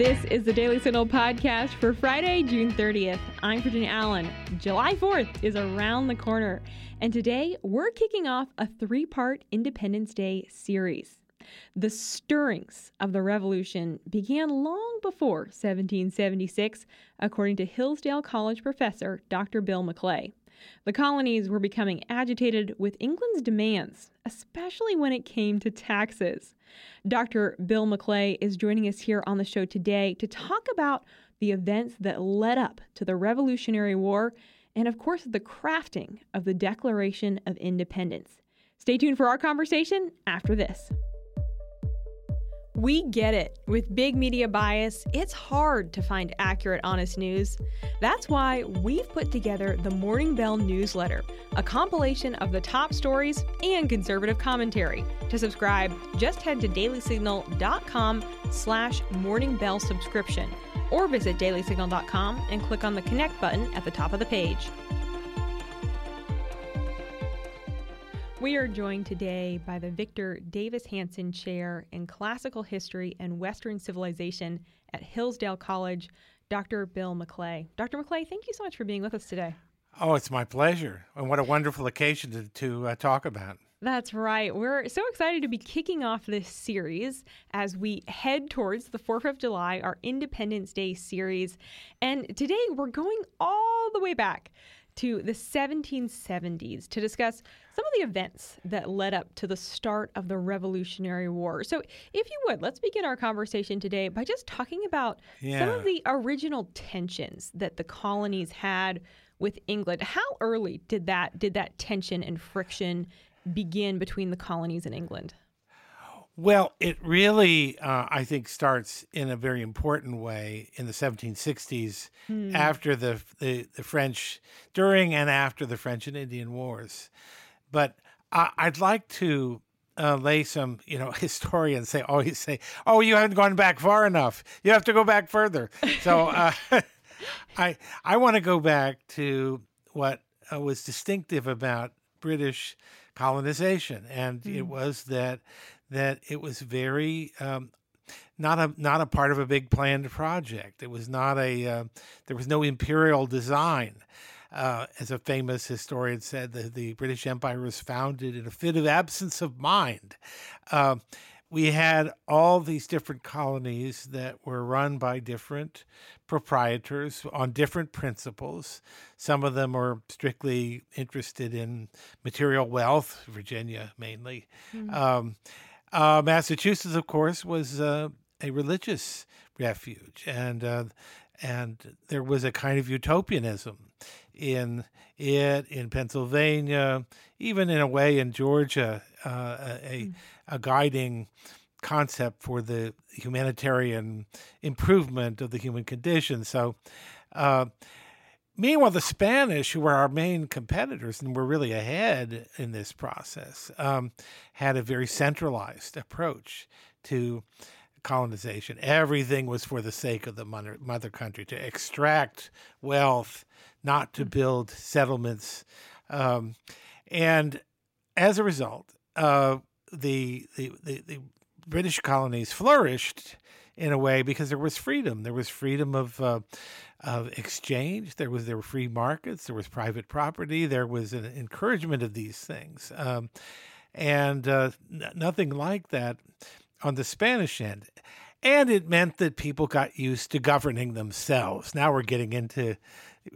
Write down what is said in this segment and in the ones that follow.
This is the Daily Signal podcast for Friday, June 30th. I'm Virginia Allen. July 4th is around the corner, and today we're kicking off a three part Independence Day series. The stirrings of the revolution began long before 1776, according to Hillsdale College professor Dr. Bill McClay. The colonies were becoming agitated with England's demands, especially when it came to taxes. Dr. Bill McClay is joining us here on the show today to talk about the events that led up to the Revolutionary War and, of course, the crafting of the Declaration of Independence. Stay tuned for our conversation after this. We get it. With big media bias, it's hard to find accurate, honest news. That's why we've put together the Morning Bell newsletter, a compilation of the top stories and conservative commentary. To subscribe, just head to dailysignal.com slash morningbell subscription or visit dailysignal.com and click on the connect button at the top of the page. We are joined today by the Victor Davis Hanson Chair in Classical History and Western Civilization at Hillsdale College, Dr. Bill McClay. Dr. McClay, thank you so much for being with us today. Oh, it's my pleasure. And what a wonderful occasion to, to uh, talk about. That's right. We're so excited to be kicking off this series as we head towards the 4th of July, our Independence Day series. And today we're going all the way back to the 1770s to discuss some of the events that led up to the start of the Revolutionary War. So, if you would, let's begin our conversation today by just talking about yeah. some of the original tensions that the colonies had with England. How early did that did that tension and friction begin between the colonies and England? Well, it really, uh, I think, starts in a very important way in the 1760s hmm. after the, the, the French, during and after the French and Indian Wars. But I, would like to uh, lay some, you know, historians say always say, "Oh, you haven't gone back far enough. You have to go back further." So uh, I I want to go back to what uh, was distinctive about British colonization, and mm. it was that that it was very um, not a not a part of a big planned project. It was not a uh, there was no imperial design. Uh, as a famous historian said, the, the British Empire was founded in a fit of absence of mind. Uh, we had all these different colonies that were run by different proprietors on different principles. Some of them were strictly interested in material wealth, Virginia mainly. Mm-hmm. Um, uh, Massachusetts, of course, was uh, a religious refuge, and uh, and there was a kind of utopianism in it in Pennsylvania, even in a way in Georgia, uh, a, mm. a guiding concept for the humanitarian improvement of the human condition. So. Uh, Meanwhile, the Spanish, who were our main competitors and were really ahead in this process, um, had a very centralized approach to colonization. Everything was for the sake of the mother, mother country to extract wealth, not to mm. build settlements. Um, and as a result, uh, the, the, the, the British colonies flourished in a way because there was freedom. There was freedom of uh, of exchange. There was there were free markets. There was private property. There was an encouragement of these things, um, and uh, n- nothing like that on the Spanish end. And it meant that people got used to governing themselves. Now we're getting into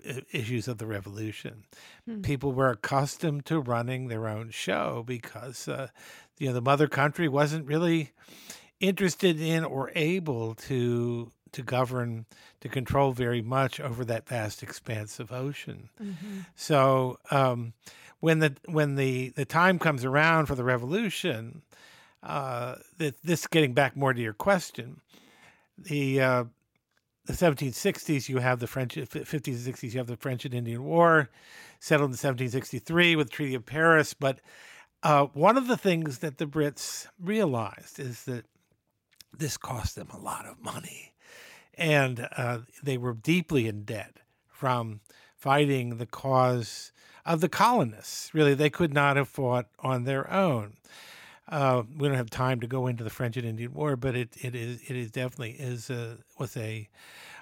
uh, issues of the revolution. Hmm. People were accustomed to running their own show because uh, you know the mother country wasn't really interested in or able to to govern to control very much over that vast expanse of ocean. Mm-hmm. So um, when the when the the time comes around for the revolution, uh, this getting back more to your question, the uh, the 1760s you have the French 50s and 60s you have the French and Indian War settled in 1763 with the Treaty of Paris, but uh, one of the things that the Brits realized is that this cost them a lot of money. And uh, they were deeply in debt from fighting the cause of the colonists. Really, they could not have fought on their own. Uh, we don't have time to go into the French and Indian War, but it, it is it is definitely is a, was a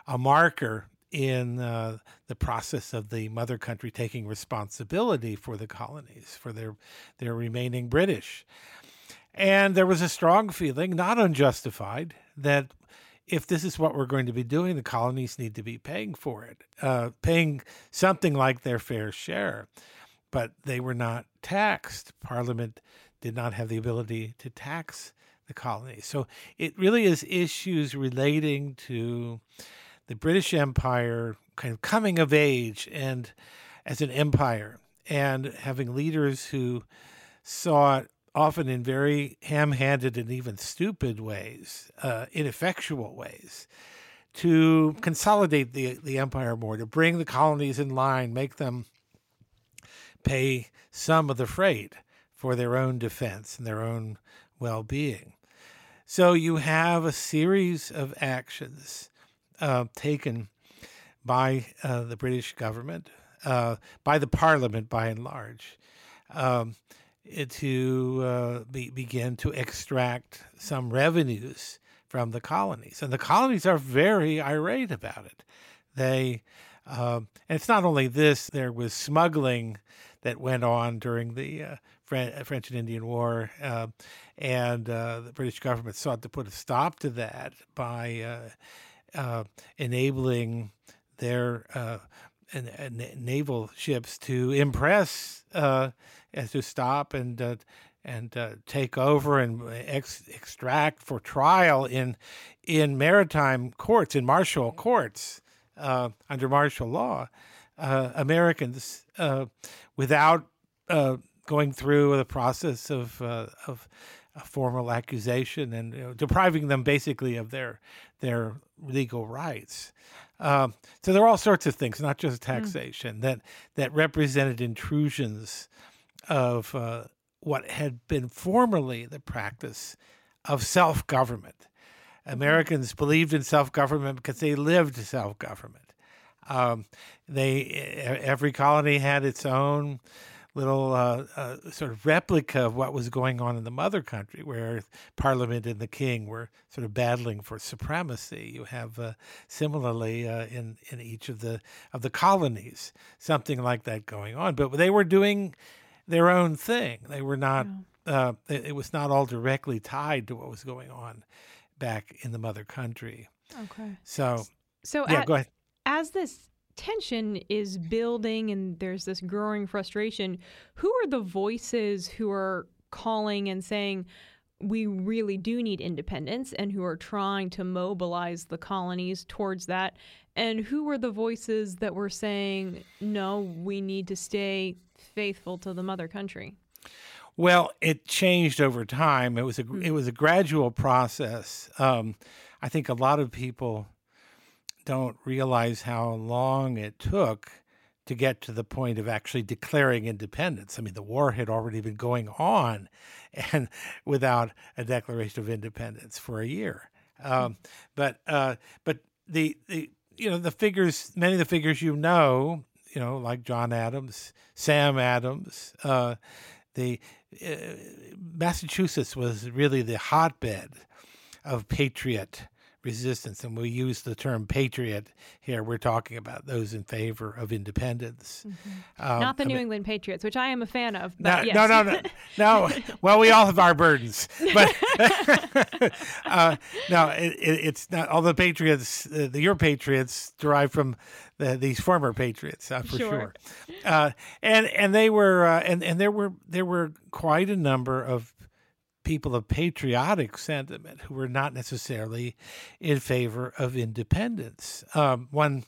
a marker in uh, the process of the mother country taking responsibility for the colonies, for their their remaining British. And there was a strong feeling, not unjustified, that if this is what we're going to be doing, the colonies need to be paying for it, uh, paying something like their fair share. But they were not taxed. Parliament did not have the ability to tax the colonies. So it really is issues relating to the British Empire kind of coming of age and as an empire and having leaders who saw it often in very ham handed and even stupid ways, uh, ineffectual ways, to consolidate the, the empire more, to bring the colonies in line, make them pay some of the freight for their own defense and their own well being. So you have a series of actions uh, taken by uh, the British government, uh, by the Parliament by and large, um, to uh, be, begin to extract some revenues from the colonies. And the colonies are very irate about it. They, um, and it's not only this, there was smuggling that went on during the uh, French and Indian War, uh, and the British government sought to put a stop to that by uh, uh, enabling their uh, naval ships to impress, uh, to stop and uh, and uh, take over and ex- extract for trial in in maritime courts, in martial courts under martial law, Americans without going through the process of of a formal accusation and you know, depriving them basically of their their legal rights. Um, so there are all sorts of things, not just hmm. taxation, mm. that that represented intrusions of uh, what had been formerly the practice of self government. Americans believed in self government because they lived self government. Um, they every colony had its own little uh, uh, sort of replica of what was going on in the mother country, where Parliament and the King were sort of battling for supremacy. You have uh, similarly uh, in in each of the of the colonies something like that going on, but they were doing their own thing. They were not. Yeah. Uh, it, it was not all directly tied to what was going on back in the mother country. Okay. So. So yeah, at, go ahead. As this tension is building and there's this growing frustration, who are the voices who are calling and saying, we really do need independence and who are trying to mobilize the colonies towards that? And who were the voices that were saying, no, we need to stay faithful to the mother country? Well, it changed over time. It was a mm-hmm. it was a gradual process. Um, I think a lot of people don't realize how long it took to get to the point of actually declaring independence. I mean, the war had already been going on, and without a declaration of independence for a year. Um, but uh, but the, the you know the figures, many of the figures you know, you know, like John Adams, Sam Adams, uh, the uh, Massachusetts was really the hotbed of patriot resistance, and we use the term patriot here. We're talking about those in favor of independence, mm-hmm. um, Not the I New mean, England Patriots, which I am a fan of. No, yes. no, no, no, no. Well, we all have our burdens, but uh, no, it, it, it's not. All the patriots, uh, the, your patriots, derive from the, these former patriots uh, for sure. sure. Uh, and and they were uh, and and there were there were quite a number of people of patriotic sentiment who were not necessarily in favor of independence. Um, one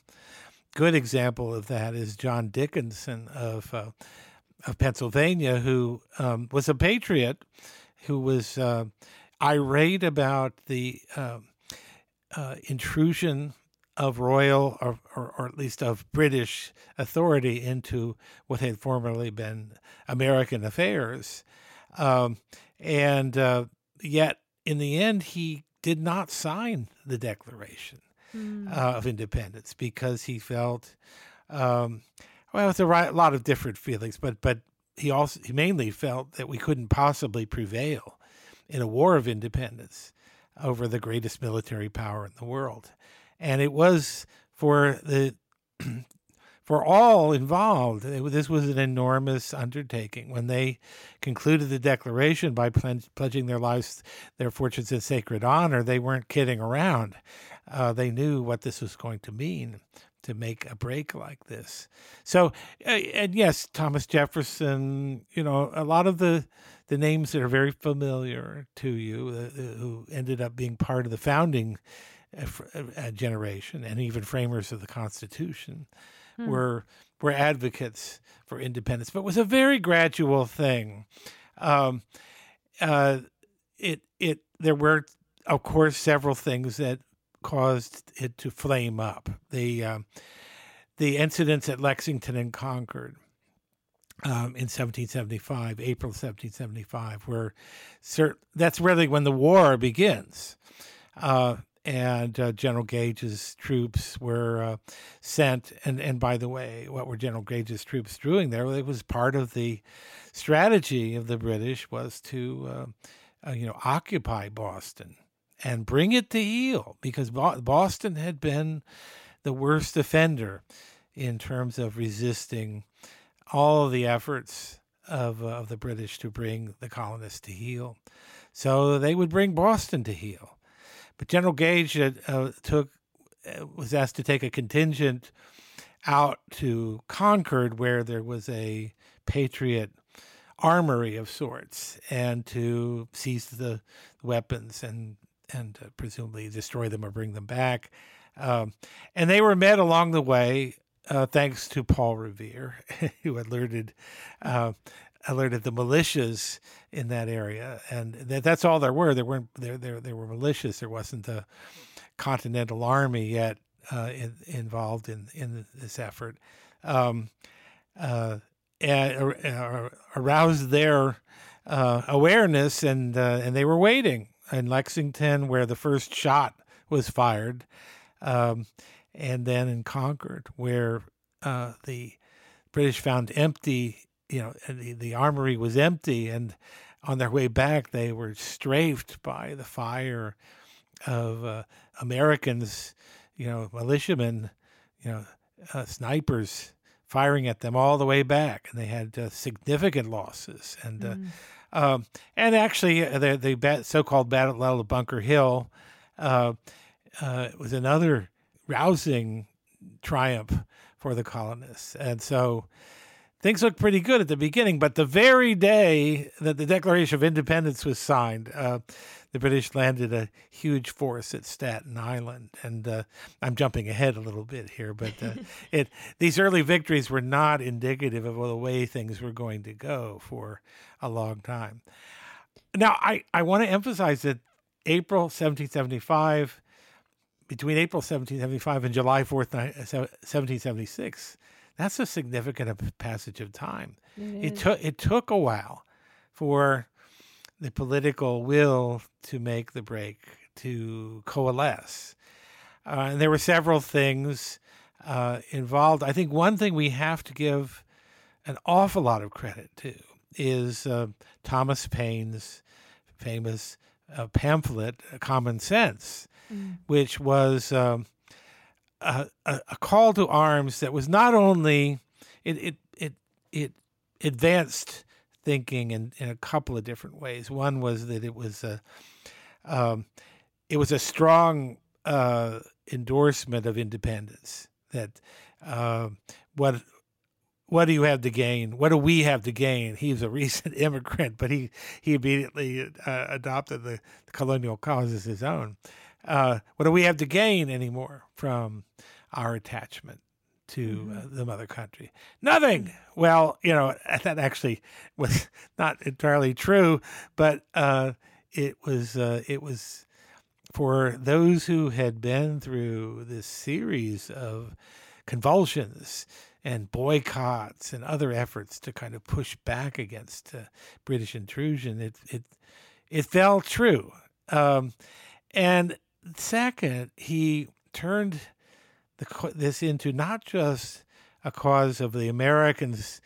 good example of that is John Dickinson of uh, of Pennsylvania, who um, was a patriot, who was uh, irate about the um, uh, intrusion of royal or, or, or, at least of British authority into what had formerly been American affairs. Um, and uh, yet, in the end, he did not sign the Declaration mm. uh, of Independence because he felt, um, well, it's a lot of different feelings, but but he also he mainly felt that we couldn't possibly prevail in a war of independence over the greatest military power in the world. And it was for the for all involved, this was an enormous undertaking. When they concluded the declaration by pledging their lives, their fortunes in sacred honor, they weren't kidding around. Uh, they knew what this was going to mean to make a break like this. So, uh, and yes, Thomas Jefferson, you know, a lot of the the names that are very familiar to you, uh, uh who ended up being part of the founding uh, generation and even framers of the Constitution hmm. were were advocates for independence, but it was a very gradual thing. Um, uh, it it there were, of course, several things that caused it to flame up. The uh, the incidents at Lexington and Concord. Um, in 1775, April 1775, where cert- that's really when the war begins. Uh, and uh, General Gage's troops were uh, sent. And, and by the way, what were General Gage's troops doing there? Well, it was part of the strategy of the British was to, uh, uh you know, occupy Boston and bring it to heel because Boston had been the worst offender in terms of resisting all of the efforts of, uh, of the British to bring the colonists to heel. So they would bring Boston to heel. But General Gage uh, took uh, was asked to take a contingent out to Concord, where there was a Patriot armory of sorts, and to seize the weapons and and uh, presumably destroy them or bring them back. Um, and they were met along the way, uh, thanks to Paul Revere, who alerted uh, alerted the militias in that area, and that, that's all there were. There weren't there there there were militias. There wasn't a Continental Army yet uh, in, involved in in this effort. Um, uh, aroused their uh, awareness, and uh, and they were waiting in Lexington, where the first shot was fired, um, and then in Concord, where uh, the British found empty you know, the, the armory was empty, and on their way back, they were strafed by the fire of uh, Americans, you know, militiamen, you know, uh, snipers firing at them all the way back, and they had uh, significant losses. And mm. um, and actually, uh, the the so-called Battle of Bunker Hill uh, was another rousing triumph for the colonists, and so things looked pretty good at the beginning, but the very day that the Declaration of Independence was signed, uh, the British landed a huge force at Staten Island, and uh, I'm jumping ahead a little bit here, but uh, it these early victories were not indicative of the way things were going to go for a long time. Now, I, I want to emphasize that April 1775, between April 1775 and July 4th, 1776, that's a significant passage of time. It, it took it took a while for the political will to make the break to coalesce, uh, and there were several things uh, involved. I think one thing we have to give an awful lot of credit to is uh, Thomas Paine's famous uh, pamphlet, Common Sense, mm. which was. Um, a, a, call to arms that was not only it it it, it advanced thinking in, in a couple of different ways. One was that it was a um, it was a strong uh, endorsement of independence. That uh, what what do you have to gain? What do we have to gain? He's a recent immigrant, but he he immediately uh, adopted the, the colonial cause as his own uh, what do we have to gain anymore from our attachment to mm-hmm. uh, the mother country? Nothing. Well, you know, that actually was not entirely true, but uh, it was uh, it was for those who had been through this series of convulsions and boycotts and other efforts to kind of push back against uh, British intrusion. It it it fell true. Um, and second, he turned the, this into not just a cause of the Americans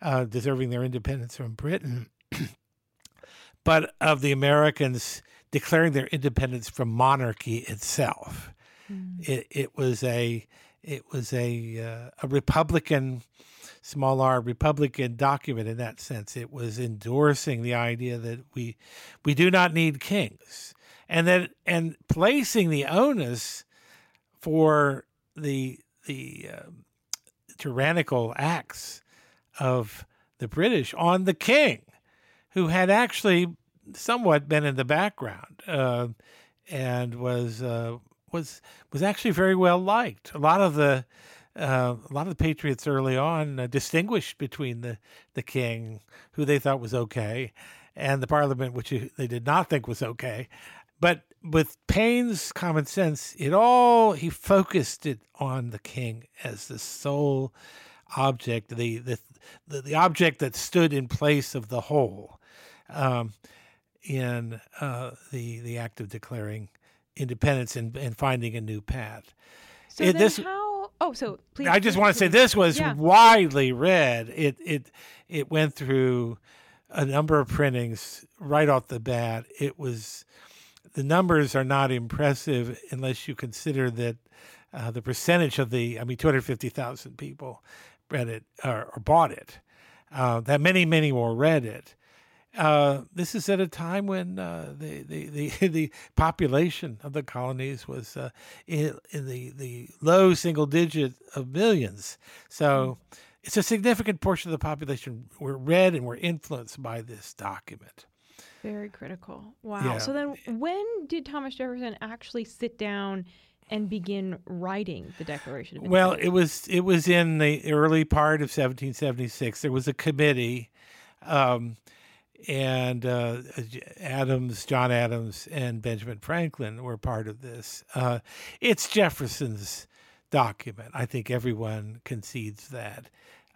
uh, deserving their independence from Britain, but of the Americans declaring their independence from monarchy itself. Mm. It, it was a it was a uh, a Republican small r Republican document in that sense. It was endorsing the idea that we we do not need kings, and that and placing the onus for the the uh, tyrannical acts of the British on the king, who had actually somewhat been in the background uh, and was uh, was was actually very well liked. A lot of the uh, a lot of the patriots early on uh, distinguished between the the king, who they thought was okay, and the parliament, which they did not think was okay. But with Paine's common sense, it all he focused it on the king as the sole object, the the the, the object that stood in place of the whole, um, in uh, the the act of declaring independence and, and finding a new path. So it, this, how? Oh, so please. I just want to say this was yeah. widely read. It it it went through a number of printings right off the bat. It was the numbers are not impressive unless you consider that uh, the percentage of the I mean, two hundred fifty thousand people read it or, or bought it. Uh, that many many more read it. Uh, this is at a time when uh, the, the, the, the, population of the colonies was uh, in, in, the, the low single digit of millions. So mm. it's a significant portion of the population were read and were influenced by this document. Very critical. Wow. Yeah. So then, when did Thomas Jefferson actually sit down and begin writing the Declaration of Independence? Well, it was it was in the early part of 1776. There was a committee. Um, and uh, Adams, John Adams, and Benjamin Franklin were part of this. Uh, it's Jefferson's document. I think everyone concedes that.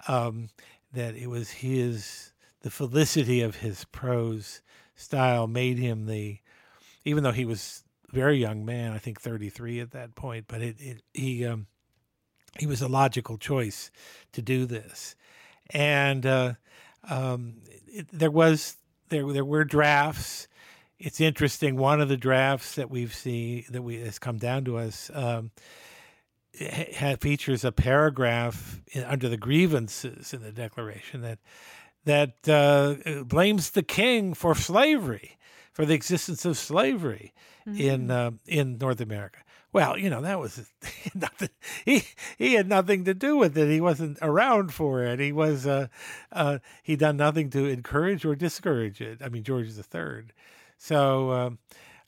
Um, that it was his, the felicity of his prose style made him the, even though he was a very young man, I think 33 at that point, but it, it he, um, he was a logical choice to do this. And, uh, um, it, there was there there were drafts. It's interesting. One of the drafts that we've seen that we has come down to us um, features a paragraph under the grievances in the Declaration that that uh, blames the king for slavery, for the existence of slavery mm-hmm. in uh, in North America. Well, you know that was nothing. He he had nothing to do with it. He wasn't around for it. He was uh, uh, he done nothing to encourage or discourage it. I mean, George the Third. So um,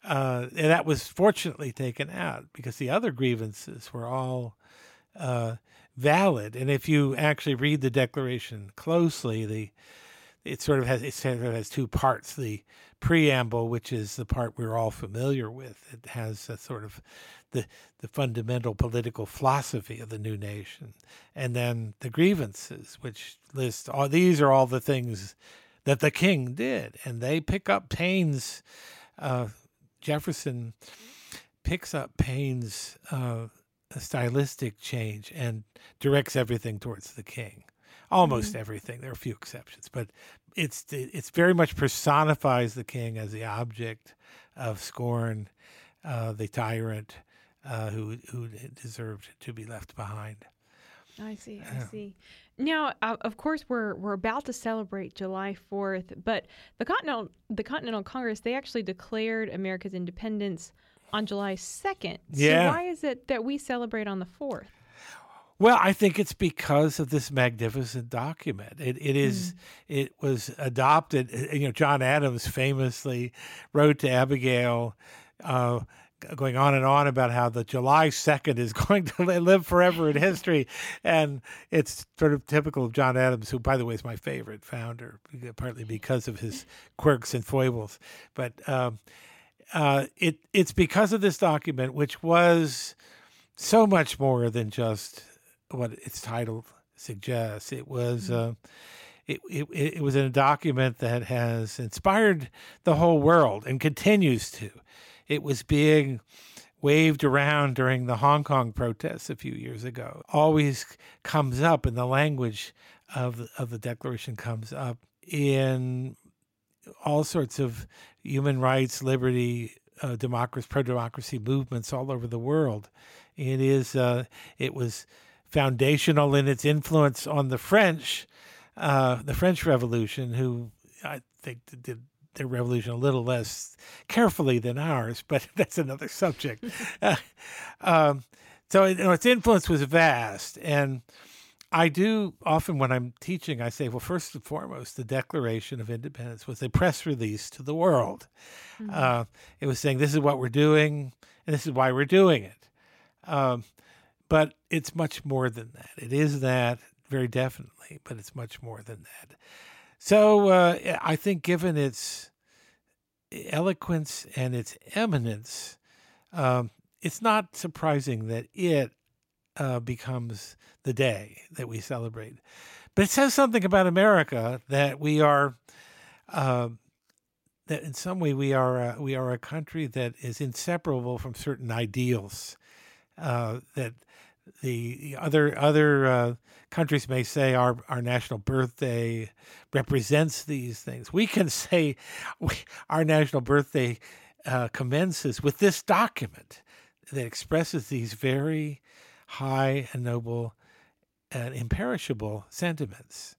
uh, that was fortunately taken out because the other grievances were all uh, valid. And if you actually read the Declaration closely, the it sort of has it sort of has two parts. The preamble, which is the part we're all familiar with, it has a sort of the the fundamental political philosophy of the new nation, and then the grievances, which list all these are all the things that the king did, and they pick up Paine's. Uh, Jefferson picks up Paine's uh, stylistic change and directs everything towards the king almost mm-hmm. everything. There are a few exceptions, but it's it's very much personifies the king as the object of scorn, uh, the tyrant uh, who who deserved to be left behind. I see. I see. Now, uh, of course, we're we're about to celebrate July Fourth, but the Continental the Continental Congress they actually declared America's independence on July second. Yeah. So why is it that we celebrate on the fourth? Well, I think it's because of this magnificent document. It it is mm. it was adopted. Uh, you know, John Adams famously wrote to Abigail. Uh, going on and on about how the July 2nd is going to live forever in history. And it's sort of typical of John Adams, who, by the way, is my favorite founder, partly because of his quirks and foibles. But um, uh, it it's because of this document, which was so much more than just what its title suggests. It was. Mm-hmm. Uh, it, it, it was a document that has inspired the whole world and continues to. It was being waved around during the Hong Kong protests a few years ago. Always comes up in the language of the, of the Declaration comes up in all sorts of human rights, liberty, uh, democracy, pro-democracy movements all over the world. It is. Uh, it was foundational in its influence on the French, uh, the French Revolution, who I think did their revolution a little less carefully than ours, but that's another subject. uh, um, so you know, its influence was vast, and I do often when I'm teaching, I say, well, first and foremost, the Declaration of Independence was a press release to the world. Mm-hmm. Uh, it was saying this is what we're doing, and this is why we're doing it. Um, but it's much more than that. It is that very definitely, but it's much more than that. So uh, I think, given its eloquence and its eminence, um, it's not surprising that it uh, becomes the day that we celebrate. But it says something about America that we are, uh, that in some way we are a, we are a country that is inseparable from certain ideals. Uh, that the other other uh, countries may say our our national birthday represents these things. We can say we, our national birthday uh, commences with this document that expresses these very high and noble and imperishable sentiments.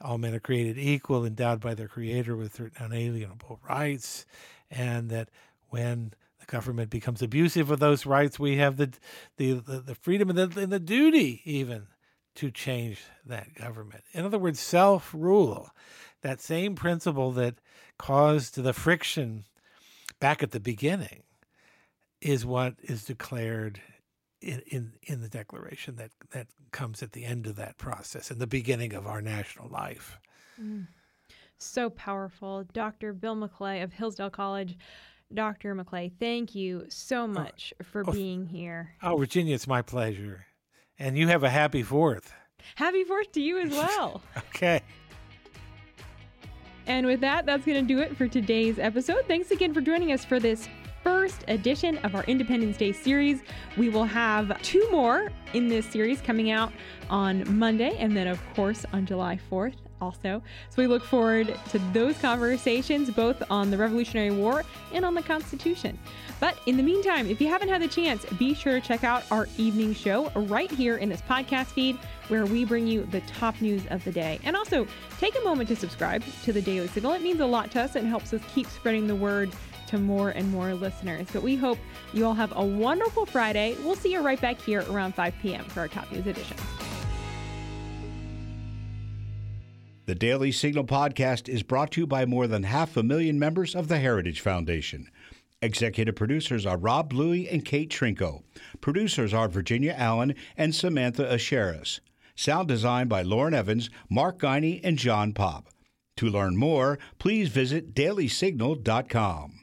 All men are created equal, endowed by their Creator with certain unalienable rights, and that when the government becomes abusive of those rights, we have the the, the, the freedom and the, and the duty even to change that government. In other words, self rule, that same principle that caused the friction back at the beginning, is what is declared in, in, in the declaration that, that comes at the end of that process and the beginning of our national life. Mm. So powerful. Dr. Bill McClay of Hillsdale College. Dr. McClay, thank you so oh, much oh, for oh, being here. Oh, Virginia, it's my pleasure. And you have a happy fourth. Happy fourth to you as well. okay. And with that, that's going to do it for today's episode. Thanks again for joining us for this first edition of our Independence Day series. We will have two more in this series coming out on Monday and then, of course, on July 4th also. So we look forward to those conversations both on the Revolutionary War and on the Constitution. But in the meantime, if you haven't had the chance, be sure to check out our evening show right here in this podcast feed where we bring you the top news of the day. And also take a moment to subscribe to the Daily Signal. It means a lot to us and helps us keep spreading the word to more and more listeners. But we hope you all have a wonderful Friday. We'll see you right back here around 5 p.m. for our Top News Edition. The Daily Signal podcast is brought to you by more than half a million members of the Heritage Foundation. Executive producers are Rob Bluey and Kate Trinko. Producers are Virginia Allen and Samantha Aschieris. Sound design by Lauren Evans, Mark Geiney, and John Popp. To learn more, please visit dailysignal.com.